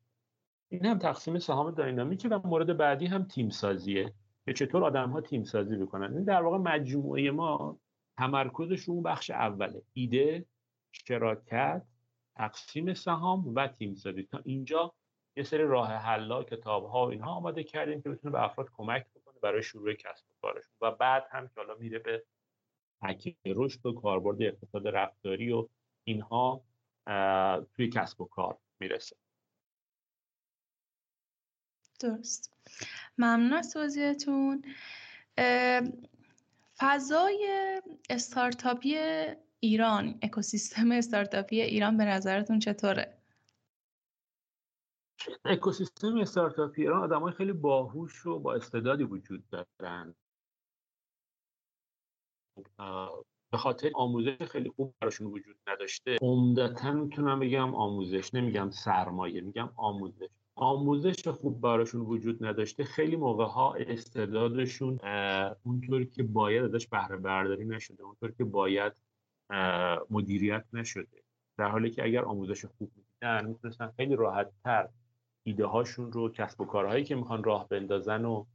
این هم تقسیم سهام داینامیکه و مورد بعدی هم تیم سازیه که چطور آدم ها تیم سازی بکنن. این در واقع مجموعه ما تمرکزش رو بخش اوله. ایده شراکت تقسیم سهام و تیم سازی تا اینجا یه سری راه حلا کتاب ها و اینها آماده کردیم که بتونه به افراد کمک بکنه برای شروع کسب و کارشون. و بعد هم که حالا میره به تکیه رشد و کاربرد اقتصاد رفتاری و اینها توی کسب و کار می‌رسه. درست. ممنون از توضیحتون فضای استارتاپی ایران اکوسیستم استارتاپی ایران به نظرتون چطوره؟ اکوسیستم استارتاپی ایران آدم های خیلی باهوش و با استعدادی وجود دارن. به خاطر آموزش خیلی خوب براشون وجود نداشته. عمدتا می‌تونم بگم آموزش نمیگم سرمایه میگم آموزش. آموزش خوب براشون وجود نداشته خیلی موقع ها استعدادشون اونطوری که باید ازش بهره برداری نشده اونطوری که باید مدیریت نشده. در حالی که اگر آموزش خوب می‌دیدن می‌تونستن خیلی راحت تر ایده هاشون رو کسب و کارهایی که می‌خوان راه بندازن و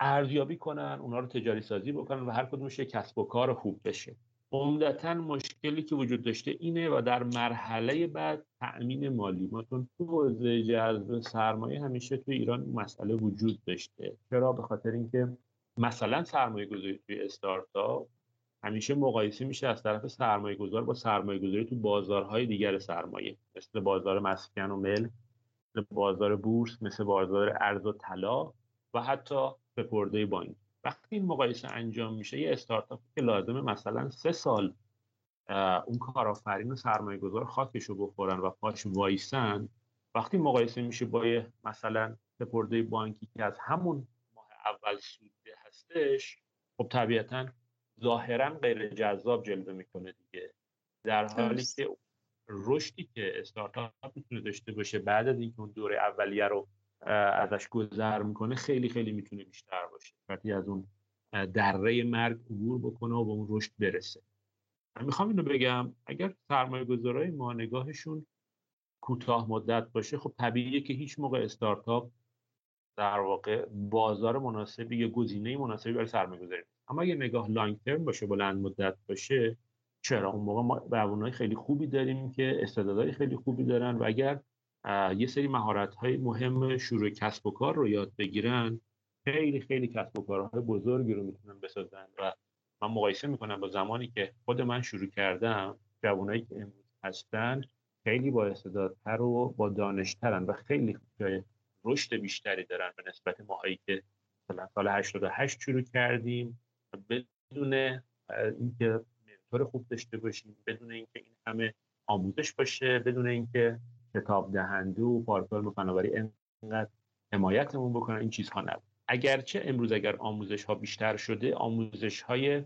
ارزیابی کنن اونا رو تجاری سازی بکنن و هر کدومش کسب و کار خوب بشه. عمدتا مشکلی که وجود داشته اینه و در مرحله بعد تأمین مالی. ما تو حوزه جذب سرمایه همیشه تو ایران مسئله وجود داشته. چرا؟ به خاطر اینکه مثلا سرمایه گذاری توی استارتاپ همیشه مقایسه میشه از طرف سرمایه گذار با سرمایه گذاری تو بازارهای دیگر سرمایه. مثل بازار مسکن و مل مثل بازار بورس مثل بازار ارز و طلا و حتی سپرده بانک. وقتی این مقایسه انجام میشه یه استارتاپ که لازمه مثلا سه سال اون کارآفرین و سرمایه گذار خاکش رو بخورن و پاش وایسن وقتی مقایسه میشه با مثلا سپرده بانکی که از همون ماه اول سوده هستش خب طبیعتا ظاهرا غیر جذاب جلوه می‌کنه دیگه. در حالی که رشدی که استارتاپ می‌تونه داشته باشه بعد از اینکه اون دوره اولیه رو ازش گذر می‌کنه خیلی خیلی می‌تونه بیشتر باشه. وقتی از اون دره مرگ عبور بکنه و به اون رشد برسه. من می‌خوام اینو بگم اگر سرمایه گذارای ما نگاهشون کوتاه مدت باشه خب طبیعیه که هیچ موقع استارتاپ در واقع بازار مناسبی یا گزینه مناسبی برای سرمایه گذاری اما اگه نگاه لانگ ترم باشه بلند مدت باشه چرا؟ اون موقع ما خیلی خوبی داریم که استعدادهای خیلی خوبی دارن و اگر یه سری مهارت های مهم شروع کسب و کار رو یاد بگیرن. خیلی خیلی کسب و کارهای بزرگی رو می‌تونن بسازن و من مقایسه می‌کنم با زمانی که خود من شروع کردم جوانایی که امروز هستن خیلی با استعدادتر و با دانشترن و خیلی جای رشد بیشتری دارن به نسبت ماهایی که مثلا سال 88 شروع کردیم بدون اینکه منتور خوب داشته باشیم بدون اینکه این همه آموزش باشه بدون اینکه کتاب دهنده و پارکار فناوری انقدر حمایتمون بکنن این چیزها نبود. اگرچه امروز اگر آموزش ها بیشتر شده آموزش های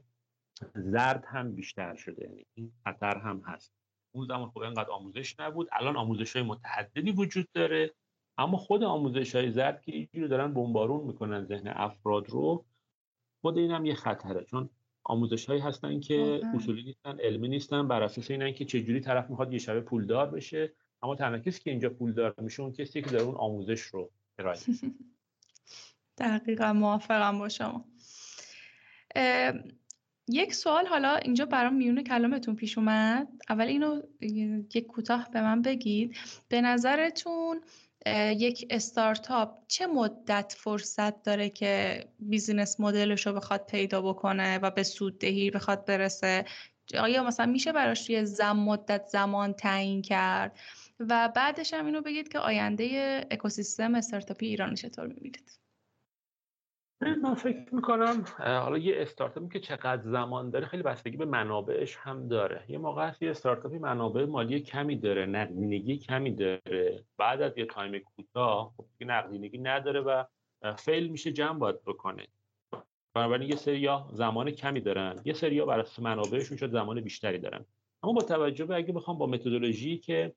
زرد هم بیشتر شده. یعنی این خطر هم هست. اون زمان خب انقدر آموزش نبود. الان آموزش های متعددی وجود داره. اما خود آموزش های زرد که اینجوری دارن بمبارون می‌کنن ذهن افراد رو خود این هم یه خطره. چون آموزش هایی هستن که اصولی نیستن علمی نیستن بر اساس اینن که چجوری طرف می‌خواد یه شبه پولدار بشه. اما تنها کسی که اینجا پولدار میشه اون کسی که داره اون آموزش رو ارائه دقیقا موافقم با شما. یک سوال حالا اینجا برام میونه کلامتون پیش اومد. اول اینو یک کوتاه به من بگید. به نظرتون یک استارتاپ چه مدت فرصت داره که business model ش رو بخواد پیدا بکنه و به سوددهی بخواد برسه؟ آیا مثلا میشه براش یه زم مدت زمان تعیین کرد؟ و بعدش هم اینو بگید که آینده اکوسیستم استارتاپی ایران چطور می‌بینید؟ من فکر می‌کنم حالا یه استارتاپی که چقدر زمان داره خیلی بستگی به منابعش هم داره. یه موقع هست یه استارتاپی منابع مالی کمی داره نقدینگی کمی داره. بعد از یه time کوتاه خب نقدینگی نداره و فیل میشه جمع باید بکنه. بنابراین یه سریا زمان کمی دارن. یه سریا برای منابعشون شد زمان بیشتری دارن. اما با توجه به اگه بخوام با متدولوژی که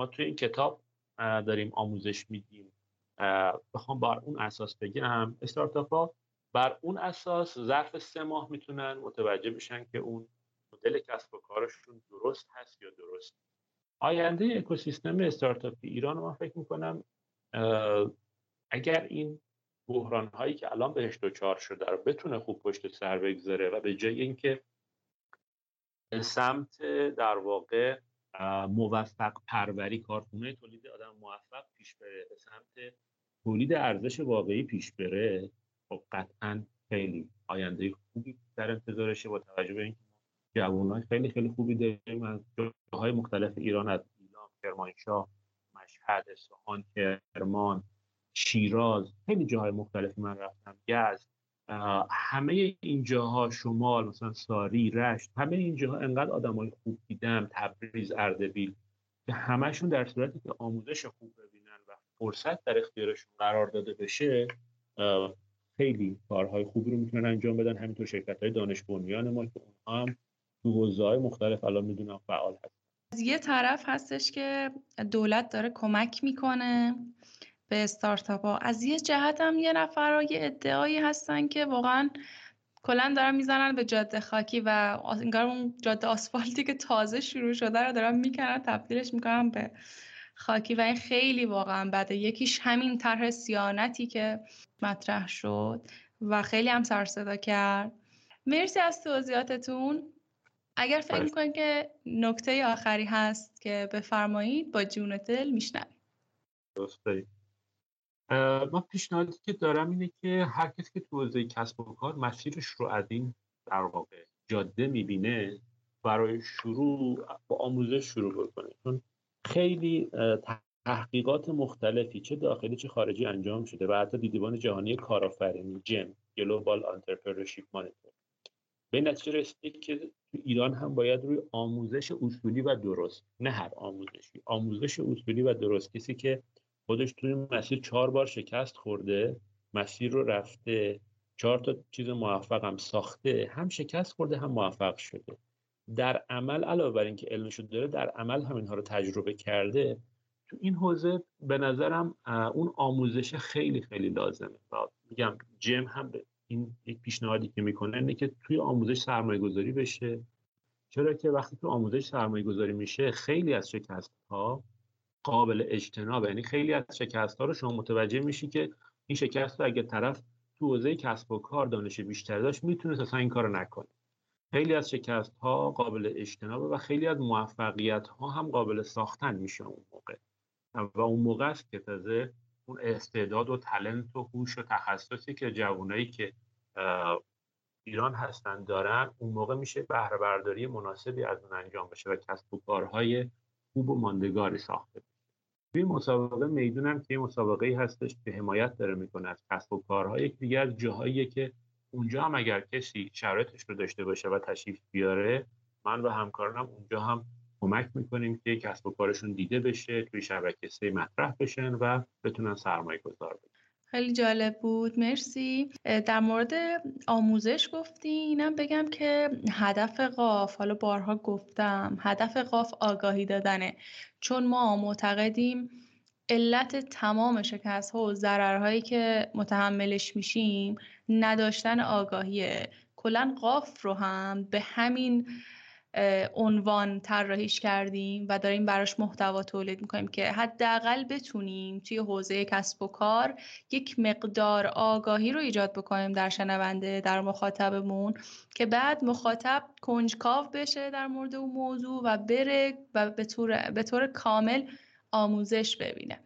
ما توی این کتاب داریم آموزش میدیم. بخوام بر اون اساس بگم. استارتاپ ها بر اون اساس ظرف سه ماه می‌تونن متوجه بشن که اون مدل کسب و کارشون درست هست یا درست آینده اکوسیستم استارتاپی ایران من فکر می‌کنم اگر این بحران هایی که الان بهش دچار شده رو بتونه خوب پشت سر بگذاره و به جای اینکه سمت در واقع موفق پروری کارخونه تولید آدم موفق پیش بره به سمت تولید ارزش واقعی پیش بره خب قطعا خیلی آینده خوبی در انتظارشه با توجه به اینکه جوانای خیلی خیلی خوبی داریم. از جاهای مختلف ایران از ایلام کرمانشاه مشهد اصفهان کرمان شیراز خیلی جاهای مختلفی من رفتم. گز همه این جاها شمال مثلا ساری رشت همه این جاها انقدر آدمای خوب دیدم تبریز اردبیل که همشون در صورتی که آموزش خوب ببینن و فرصت در اختیارشون قرار داده بشه خیلی کارهای خوبی رو می‌تونن انجام بدن. همینطور شرکت های دانش بنیان ما که اونها هم تو حوزه های مختلف الان می‌دونم فعال هست از یه طرف هستش که دولت داره کمک می‌کنه. به استارتاپ ها از یه جهت هم یه نفر یه ادعایی هستن که واقعا کلا دارن می‌زنن به جاده خاکی و انگار اون جاده آسفالتی که تازه شروع شده رو دارن می‌کنن تبدیلش می‌کنن به خاکی و این خیلی واقعا بده. یکیش همین طرح سیانتی که مطرح شد و خیلی هم سر صدا کرد. مرسی از توضیحاتتون. اگر فکر می‌کنید که نکته آخری هست که بفرمایید با جون دل میشنویم. من پیشنهادی که دارم اینه که هر کسی که تو حوزه کسب و کار مسیرش رو از این در واقع جاده می‌بینه برای شروع با آموزش شروع بکنه. چون خیلی تحقیقات مختلفی چه داخلی چه خارجی انجام شده و حتی دیدبان جهانی کارآفرینی جم Global Entrepreneurship Monitor به نتیجه رسیده که تو ایران هم باید روی آموزش اصولی و درست نه هر آموزشی آموزش اصولی و درست. کسی که خودش توی مسیر چهار بار شکست خورده مسیر رو رفته چهار تا چیز موفق هم ساخته هم شکست خورده هم موفق شده. در عمل علاوه بر اینکه علمشو داره در عمل هم اینها رو تجربه کرده. تو این حوزه به نظرم اون آموزش خیلی خیلی لازمه. میگم جم هم این یک پیشنهادی که می‌کنه اینه که توی آموزش سرمایه گذاری بشه. چرا که وقتی تو آموزش سرمایه گذاری میشه خیلی از شکست ها قابل اجتناب یعنی خیلی از شکست ها رو شما متوجه میشی که این شکست رو اگه طرف تو حوزه کسب و کار دانش بیشتر داشت می‌تونه اصلا این کارو نکنه. خیلی از شکست ها قابل اجتنابه و خیلی از موفقیت ها هم قابل ساختن میشه اون موقع. و اون موقع است که تازه اون استعداد و تلنت و هوش و تخصصی که جوانایی که ایران هستن دارن اون موقع میشه بهره برداری مناسبی از اون انجام بشه و کسب و کارهای خوب و ماندگاری ساخته توی مسابقه می‌دونم که مسابقه ای هستش که حمایت داره می‌کنه از کسب و کارها یک دیگه از جاهاییه که اونجا هم اگر کسی شرایطش رو داشته باشه و تشریف بیاره من و همکارانم اونجا هم کمک می‌کنیم که کسب و کارشون دیده بشه توی شبکه سه مطرح بشن و بتونن سرمایه گذار بشن. خیلی جالب بود. مرسی. در مورد آموزش گفتی. اینم بگم که هدف قاف حالا بارها گفتم هدف قاف آگاهی دادنه. چون ما معتقدیم علت تمام شکست ها و ضررهایی که متحملش میشیم نداشتن آگاهیه. کلا قاف رو هم به همین عنوان طراحیش کردیم و داریم براش محتوا تولید می‌کنیم که حداقل بتونیم توی حوزه کسب و کار یک مقدار آگاهی رو ایجاد بکنیم در شنونده در مخاطبمون که بعد مخاطب کنجکاو بشه در مورد اون موضوع و بره و به طور, به طور کامل آموزش ببینه.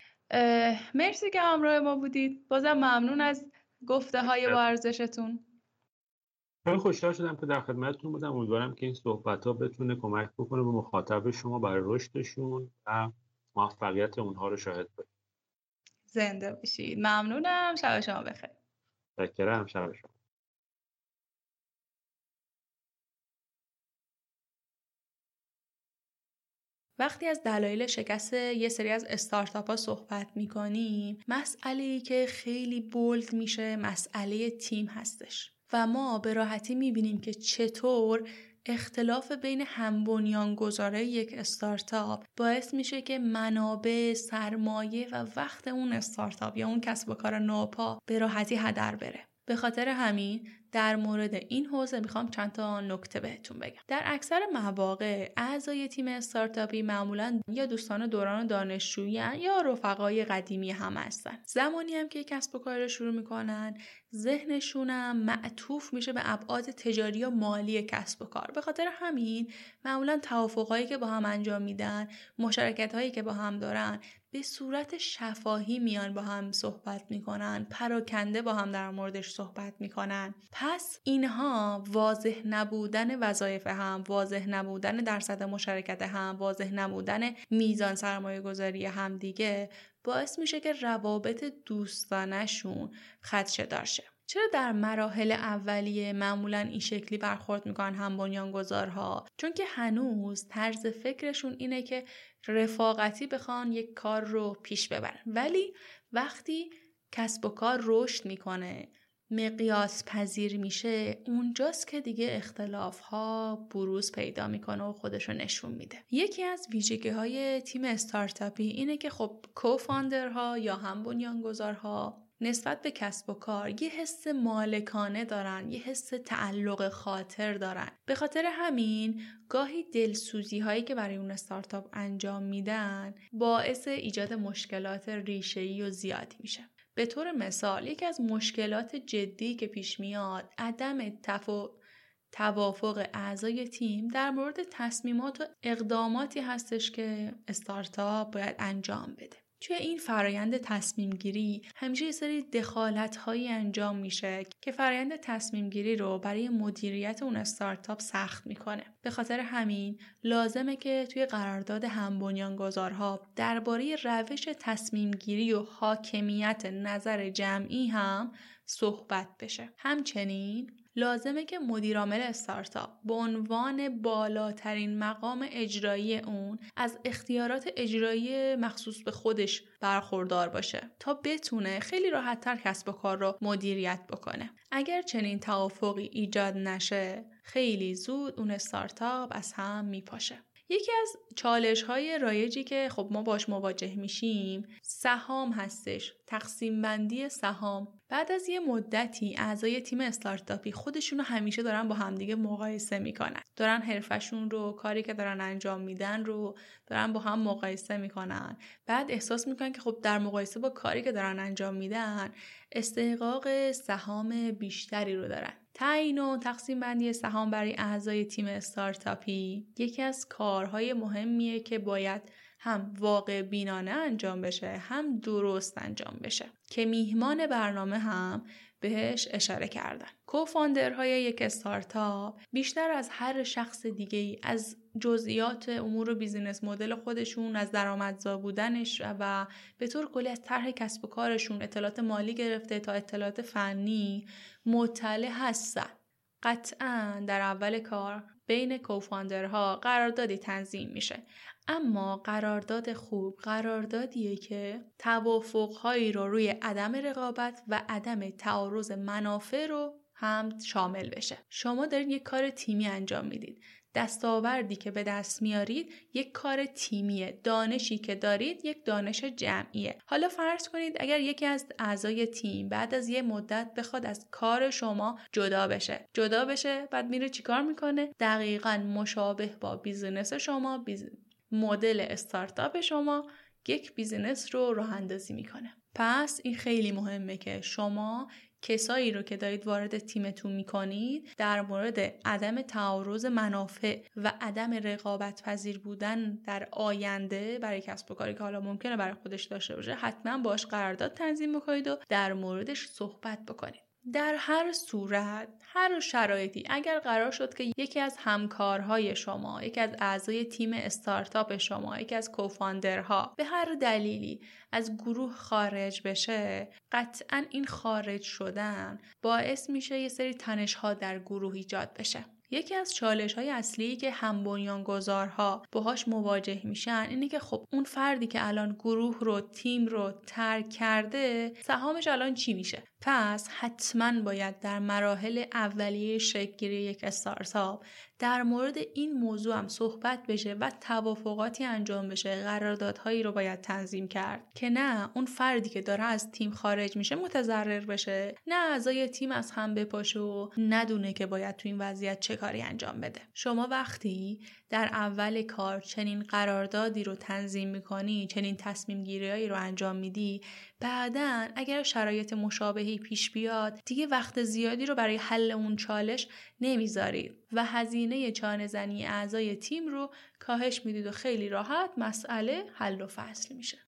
مرسی که همراه ما بودید. بازم ممنون از گفته های با ارزشتون. خیلی خوشحال شدم که در خدمتتون بودم. امیدوارم که این صحبت ها بتونه کمک بکنه به مخاطب شما برای رشدشون و موفقیت اونها رو شاهد باشید زنده باشید. ممنونم. شب شما بخیر. شکرم شب شما. وقتی از دلایل شکست یه سری از استارتاپ ها صحبت می‌کنیم مسئله که خیلی بولد میشه مسئله تیم هستش. و ما به راحتی می‌بینیم که چطور اختلاف بین هم گذاره یک استارتاپ باعث میشه که منابع، سرمایه و وقت اون استارتاپ یا اون کسب و کار نوپا به راحتی هدر بره. به خاطر همین در مورد این حوزه می‌خوام چند تا نکته بهتون بگم. در اکثر مواقع اعضای تیم استارتاپی معمولا یا دوستان دوران دانشجویی یا رفقای قدیمی هم هستن. زمانی هم که کسب و کار رو شروع می‌کنن ذهنشونم معطوف میشه به ابعاد تجاری و مالی کسب و کار. به خاطر همین معمولا توافقهایی که با هم انجام میدن مشارکت هایی که با هم دارن به صورت شفاهی میان با هم صحبت می‌کنن پراکنده با هم در موردش صحبت می‌کنن. پس اینها واضح نبودن وظایف هم واضح نبودن درصد مشارکت هم واضح نبودن میزان سرمایه گذاری هم دیگه باعث میشه که روابط دوستانشون خدشه دارشه چرا در مراحل اولیه معمولا این شکلی برخورد می‌کنن هم بنیانگذارها؟ چون که هنوز طرز فکرشون اینه که رفاقتی بخوان یک کار رو پیش ببرن. ولی وقتی کسب و کار رشد می‌کنه مقیاس پذیر میشه اونجاست که دیگه اختلاف ها بروز پیدا می‌کنه و خودش رو نشون میده. یکی از ویژگی های تیم استارتاپی اینه که خب کوفاندرها یا هم بنیانگذارها نسبت به کسب و کار یه حس مالکانه دارن یه حس تعلق خاطر دارن. به خاطر همین گاهی دلسوزی هایی که برای اون استارتاپ انجام میدن باعث ایجاد مشکلات ریشه‌ای و زیادی میشه. به طور مثال یکی از مشکلات جدی که پیش میاد عدم تفا... توافق اعضای تیم در مورد تصمیمات و اقداماتی هستش که استارتاپ باید انجام بده. توی این فرایند تصمیم گیری همیشه یه سری دخالت هایی انجام میشه که فرایند تصمیم گیری رو برای مدیریت اون استارتاپ سخت می‌کنه. به خاطر همین لازمه که توی قرارداد هم بنیانگذارها درباره روش تصمیم گیری و حاکمیت نظر جمعی هم صحبت بشه. همچنین لازمه که مدیرعامل استارتاپ به عنوان بالاترین مقام اجرایی اون از اختیارات اجرایی مخصوص به خودش برخوردار باشه تا بتونه خیلی راحتتر کسب و کار رو مدیریت بکنه. اگر چنین توافقی ایجاد نشه خیلی زود اون استارتاپ از هم میپاشه. یکی از چالش های رایجی که خب ما باش مواجه میشیم سهام هستش تقسیم بندی سهام. بعد از یه مدتی اعضای تیم استارتاپی خودشون رو همیشه دارن با همدیگه مقایسه می‌کنن. دارن حرفشون رو کاری که دارن انجام میدن رو دارن با هم مقایسه می‌کنن. بعد احساس می‌کنن که خب در مقایسه با کاری که دارن انجام میدن استحقاق سهام بیشتری رو دارن. تعیین و تقسیم بندی سهام برای اعضای تیم استارتاپی یکی از کارهای مهمیه که باید هم واقع بینانه انجام بشه هم درست انجام بشه. که میهمان برنامه هم بهش اشاره کردن. کوفاندرهای یک استارتاپ بیشتر از هر شخص دیگه ای از جزئیات امور بیزینس مدل خودشون از درآمدزا بودنش و به طور کلی از طرح کسب و کارشون اطلاعات مالی گرفته تا اطلاعات فنی مطلع هستن. قطعا در اول کار بین کوفاندرها قراردادی تنظیم میشه. اما قرارداد خوب قراردادیه که توافقهایی رو روی عدم رقابت و عدم تعارض منافع رو هم شامل بشه. شما دارید یک کار تیمی انجام می‌دید. دستاوردی که به دست میارید یک کار تیمیه. دانشی که دارید یک دانش جمعیه. حالا فرض کنید اگر یکی از اعضای تیم بعد از یه مدت بخواد از کار شما جدا بشه. جدا بشه بعد میره چیکار می‌کنه؟ دقیقا مشابه با business شما biz... مدل استارتاپ شما یک بیزینس رو راه اندازی می‌کنه. پس این خیلی مهمه که شما کسایی رو که دارید وارد تیمتون می‌کنید در مورد عدم تعارض منافع و عدم رقابت پذیر بودن در آینده برای کسب و کاری که حالا ممکنه برای خودش داشته باشه حتما باش قرارداد تنظیم بکنید و در موردش صحبت بکنید. در هر صورت هر شرایطی. اگر قرار شد که یکی از همکارهای شما یکی از اعضای تیم استارتاپ شما یکی از کوفاندرها به هر دلیلی از گروه خارج بشه قطعا این خارج شدن باعث میشه یه سری تنشها در گروه ایجاد بشه. یکی از چالش های اصلی که هم بنیانگذارها باهاش مواجه میشن اینه که خب اون فردی که الان گروه رو تیم رو ترک کرده سهامش الان چی میشه؟ پس حتما باید در مراحل اولیه شکلگیری یک استارتاپ در مورد این موضوع هم صحبت بشه و توافقاتی انجام بشه قراردادهایی رو باید تنظیم کرد. که نه اون فردی که داره از تیم خارج میشه متضرر بشه نه اعضای تیم از هم بپاشه و ندونه که باید تو این وضعیت چه کاری انجام بده. شما وقتی در اول کار چنین قراردادی رو تنظیم می‌کنی چنین تصمیم گیری رو انجام میدی بعدا اگر شرایط مشابهی پیش بیاد دیگه وقت زیادی رو برای حل اون چالش نمی‌ذارید و هزینه چانه زنی اعضای تیم رو کاهش می‌دید و خیلی راحت مسئله حل و فصل میشه.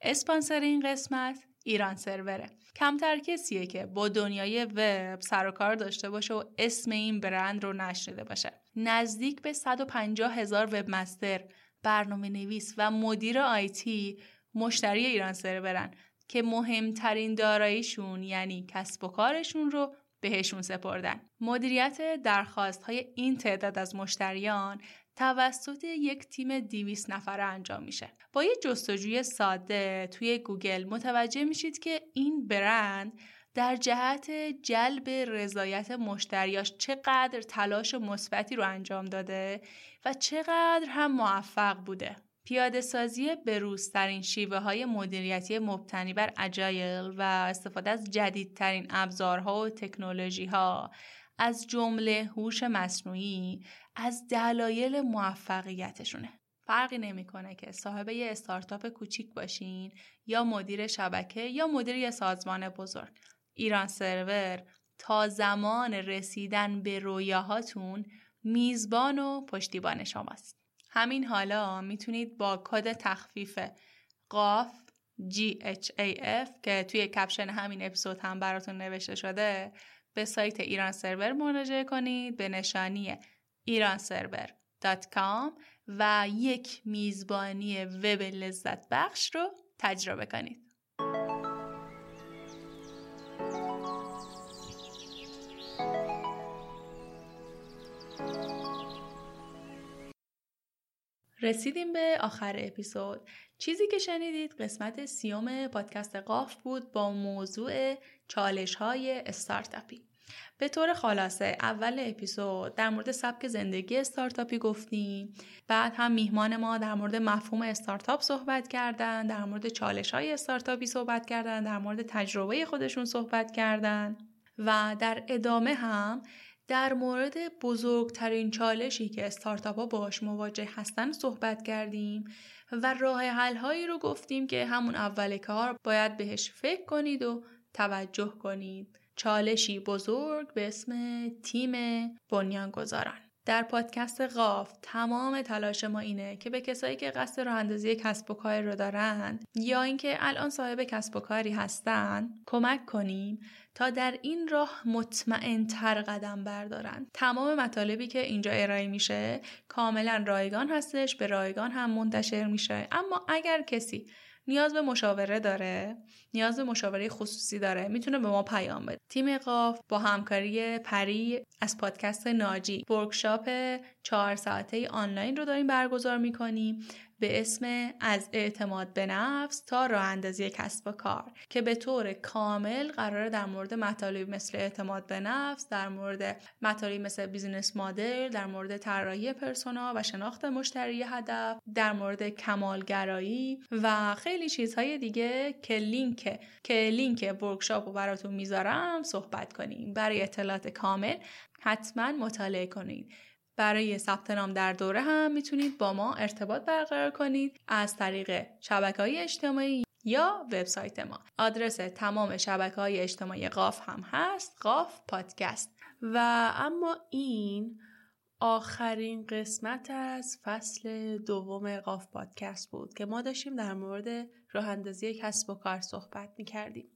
اسپانسر این قسمت ایران سروره کمتر کسیه که با دنیای وب سر و کار داشته باشه و اسم این برند رو نشنیده باشه نزدیک به 150 هزار وب مستر برنامه نویس و مدیر آیتی مشتری ایران سرورن که مهمترین داراییشون یعنی کسب و کارشون رو بهشون سپردن. مدیریت درخواست های این تعداد از مشتریان توسط یک تیم 200 نفره انجام میشه. با یه جستجوی ساده توی گوگل متوجه میشید که این برند در جهت جلب رضایت مشتریاش چقدر تلاش مثبتی رو انجام داده و چقدر هم موفق بوده. پیاده سازی بروزترین شیوه های مدیریتی مبتنی بر اجایل و استفاده از جدیدترین ابزارها و تکنولوژی ها از جمله هوش مصنوعی از دلایل موفقیتشونه. فرقی نمی‌کنه که صاحب یه استارتاپ کوچیک باشین یا مدیر شبکه یا مدیر یه سازمان بزرگ. ایران سرور تا زمان رسیدن به رویاهاتون میزبان و پشتیبان شماست. همین حالا می‌تونید با کد تخفیف قاف GHAF که توی کپشن همین اپیزود هم براتون نوشته شده به سایت ایران سرور مراجعه کنید به نشانی ایرانسرور.com و یک میزبانی وب لذت بخش رو تجربه کنید. رسیدیم به آخر اپیزود. چیزی که شنیدید قسمت سیوم پادکست قاف بود با موضوع چالش های استارتاپی. به طور خلاصه اول اپیزود در مورد سبک زندگی استارتاپی گفتیم. بعد هم میهمان ما در مورد مفهوم استارتاپ صحبت کردن در مورد چالش های استارتاپی صحبت کردن در مورد تجربه خودشون صحبت کردن و در ادامه هم در مورد بزرگترین چالشی که استارتاپ ها باش مواجه هستن صحبت کردیم و راه حل هایی رو گفتیم که همون اول کار باید بهش فکر کنید و توجه کنید. چالشی بزرگ به اسم تیم بنیانگذاران. در پادکست قاف تمام تلاش ما اینه که به کسایی که قصد راه اندازی کسب و کار رو دارند یا اینکه الان صاحب کسب و کاری هستن کمک کنیم تا در این راه مطمئن تر قدم بردارن تمام مطالبی که اینجا ارائه میشه کاملا رایگان هستش به رایگان هم منتشر میشه. اما اگر کسی نیاز به مشاوره داره نیاز به مشاوره خصوصی داره می‌تونه به ما پیام بده. تیم قاف با همکاری پری از پادکست ناجی workshop چهار ساعته آنلاین رو داریم برگزار می‌کنیم. به اسم از اعتماد به نفس تا راه اندازی کسب و کار که به طور کامل قراره در مورد مطالب مثل اعتماد به نفس در مورد مطالب مثل business model در مورد طراحی persona و شناخت مشتری هدف در مورد کمالگرایی و خیلی چیزهای دیگه که لینک که لینک workshop رو براتون می‌ذارم صحبت کنیم برای اطلاعات کامل حتما مطالعه کنید برای ثبت نام در دوره هم می‌تونید با ما ارتباط برقرار کنید از طریق شبکه های اجتماعی یا وبسایت ما. آدرس تمام شبکه های اجتماعی قاف هم هست قاف پادکست. و اما این آخرین قسمت از فصل دوم قاف پادکست بود که ما داشتیم در مورد راه اندازی کسب و کار صحبت می‌کردیم.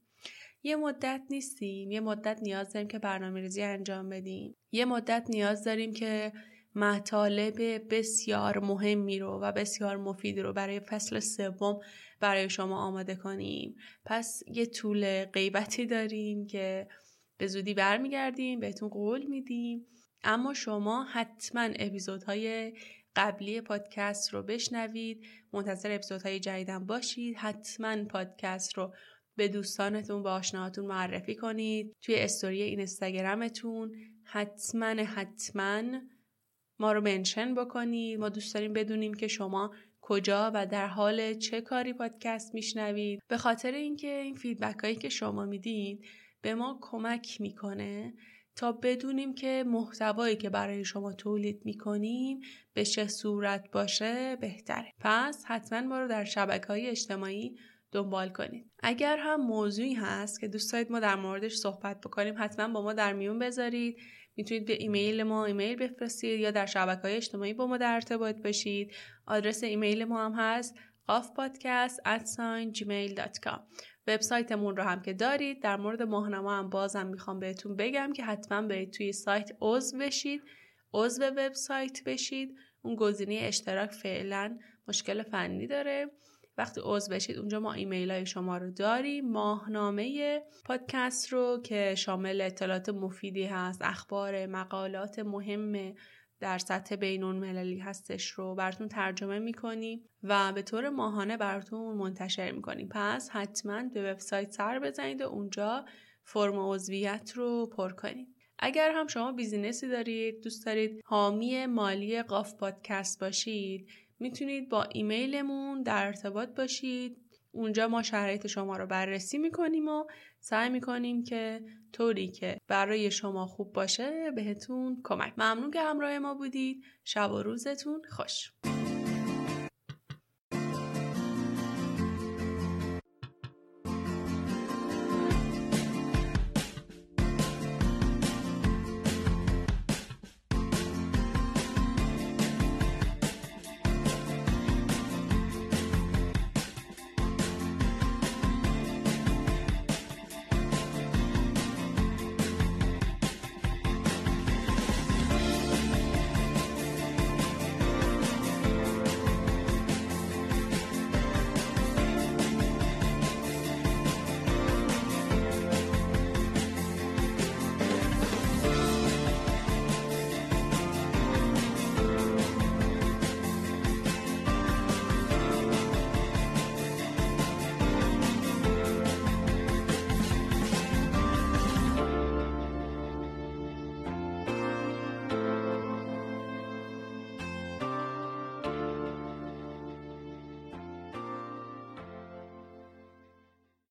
یه مدت نیستیم یه مدت نیاز داریم که برنامه ریزی انجام بدیم. یه مدت نیاز داریم که مطالب بسیار مهمی رو و بسیار مفیدی رو برای فصل سوم برای شما آماده کنیم. پس یه طول غیبتی داریم که به زودی برمیگردیم بهتون قول میدیم. اما شما حتما اپیزودهای قبلی پادکست رو بشنوید. منتظر اپیزودهای جدیدم باشید. حتما پادکست رو به دوستانتون به آشناهاتون معرفی کنید. توی استوری این استگرامتون حتما حتما ما رو منشن بکنید ما دوست داریم بدونیم که شما کجا و در حال چه کاری پادکست میشنوید. به خاطر اینکه این فیدبک هایی که شما می‌دید به ما کمک می‌کنه تا بدونیم که محتوایی که برای شما تولید می‌کنیم به چه صورت باشه بهتره. پس حتما ما رو در شبکه های اجتماعی دنبال کنید. اگر هم موضوعی هست که دوست دارید ما در موردش صحبت بکنیم حتما با ما در میون بذارید. می‌تونید به ایمیل ما ایمیل بفرستید یا در شبکه های اجتماعی با ما در ارتباط باشید. آدرس ایمیل ما هم هست gmail.com وبسایتمون رو هم که دارید. در مورد ماهنامه هم بازم می‌خوام بهتون بگم که حتما برید توی سایت عضو بشید. عضو وبسایت بشید. اون گزینه اشتراک فعلا مشکل فنی داره. وقتی عضو بشید اونجا ما ایمیل های شما رو داریم. ماهنامه پادکست رو که شامل اطلاعات مفیدی هست اخبار مقالات مهم در سطح بین المللی هستش رو براتون ترجمه می‌کنیم و به طور ماهانه براتون منتشر می‌کنیم. پس حتما به وبسایت سر بزنید و اونجا فرم عضویت رو پر کنید. اگر هم شما business ی دارید دوست دارید حامی مالی قاف پادکست باشید می‌تونید با ایمیلمون در ارتباط باشید. اونجا ما شرایط شما رو بررسی می‌کنیم و سعی می‌کنیم که طوری که برای شما خوب باشه بهتون کمک. ممنون که همراه ما بودید. شب و روزتون خوش.